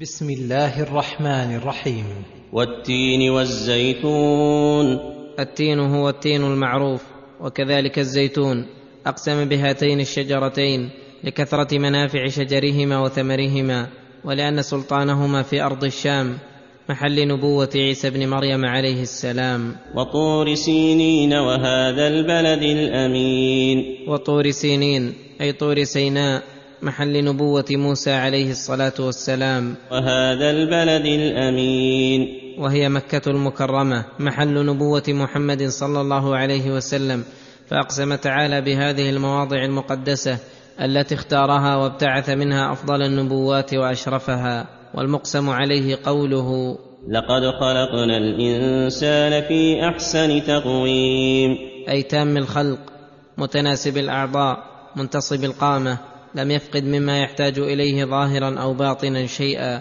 بسم الله الرحمن الرحيم. والتين والزيتون. التين هو التين المعروف وكذلك الزيتون. أقسم بهاتين الشجرتين لكثرة منافع شجرهما وثمرهما ولأن سلطانهما في أرض الشام محل نبوة عيسى بن مريم عليه السلام. وطور سينين وهذا البلد الأمين. وطور سينين أي طور سيناء محل نبوة موسى عليه الصلاة والسلام. وهذا البلد الأمين. وهي مكة المكرمة محل نبوة محمد صلى الله عليه وسلم. فأقسم تعالى بهذه المواضع المقدسة التي اختارها وابتعث منها أفضل النبوات وأشرفها والمقسم عليه قوله لقد خلقنا الإنسان في أحسن تقويم. أي تام الخلق متناسب الأعضاء منتصب القامة لم يفقد مما يحتاج إليه ظاهرا أو باطنا شيئا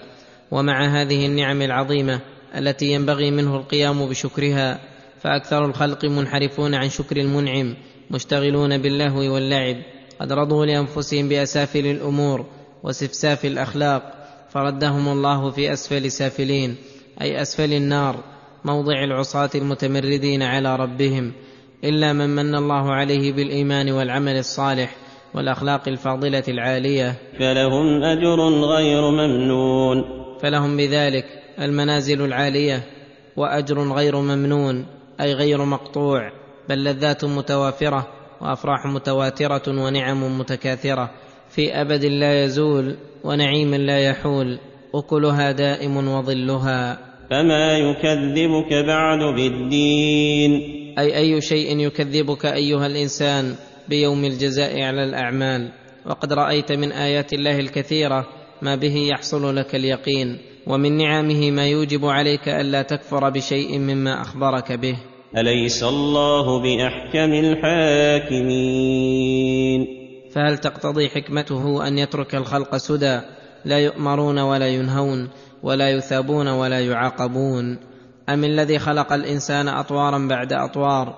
ومع هذه النعم العظيمة التي ينبغي منه القيام بشكرها فأكثر الخلق منحرفون عن شكر المنعم مشتغلون باللهو واللعب. قد رضوا لأنفسهم بأسافل الأمور وسفساف الأخلاق فردهم الله في أسفل سافلين أي أسفل النار موضع العصاة المتمردين على ربهم. إلا من من الله عليه بالإيمان والعمل الصالح والأخلاق الفاضلة العالية. فلهم أجر غير ممنون. فلهم بذلك المنازل العالية وأجر غير ممنون أي غير مقطوع بل لذات متوافرة وأفراح متواترة ونعم متكاثرة. في أبد لا يزول ونعيم لا يحول أكلها دائم وظلها. فما يكذبك بعد بالدين. أي أي شيء يكذبك أيها الإنسان بيوم الجزاء على الأعمال. وقد رأيت من آيات الله الكثيرة ما به يحصل لك اليقين ومن نعمه ما يوجب عليك ألا تكفر بشيء مما أخبرك به. أليس الله بأحكم الحاكمين؟ فهل تقتضي حكمته أن يترك الخلق سدى؟ لا يؤمرون ولا ينهون ولا يثابون ولا يعاقبون. أم الذي خلق الإنسان أطوارا بعد أطوار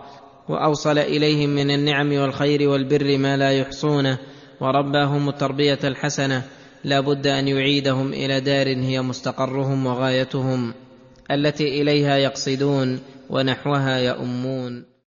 وأوصل إليهم من النعم والخير والبر ما لا يحصونه ورباهم التربية الحسنة لا بد أن يعيدهم إلى دار هي مستقرهم وغايتهم التي إليها يقصدون ونحوها يؤمون.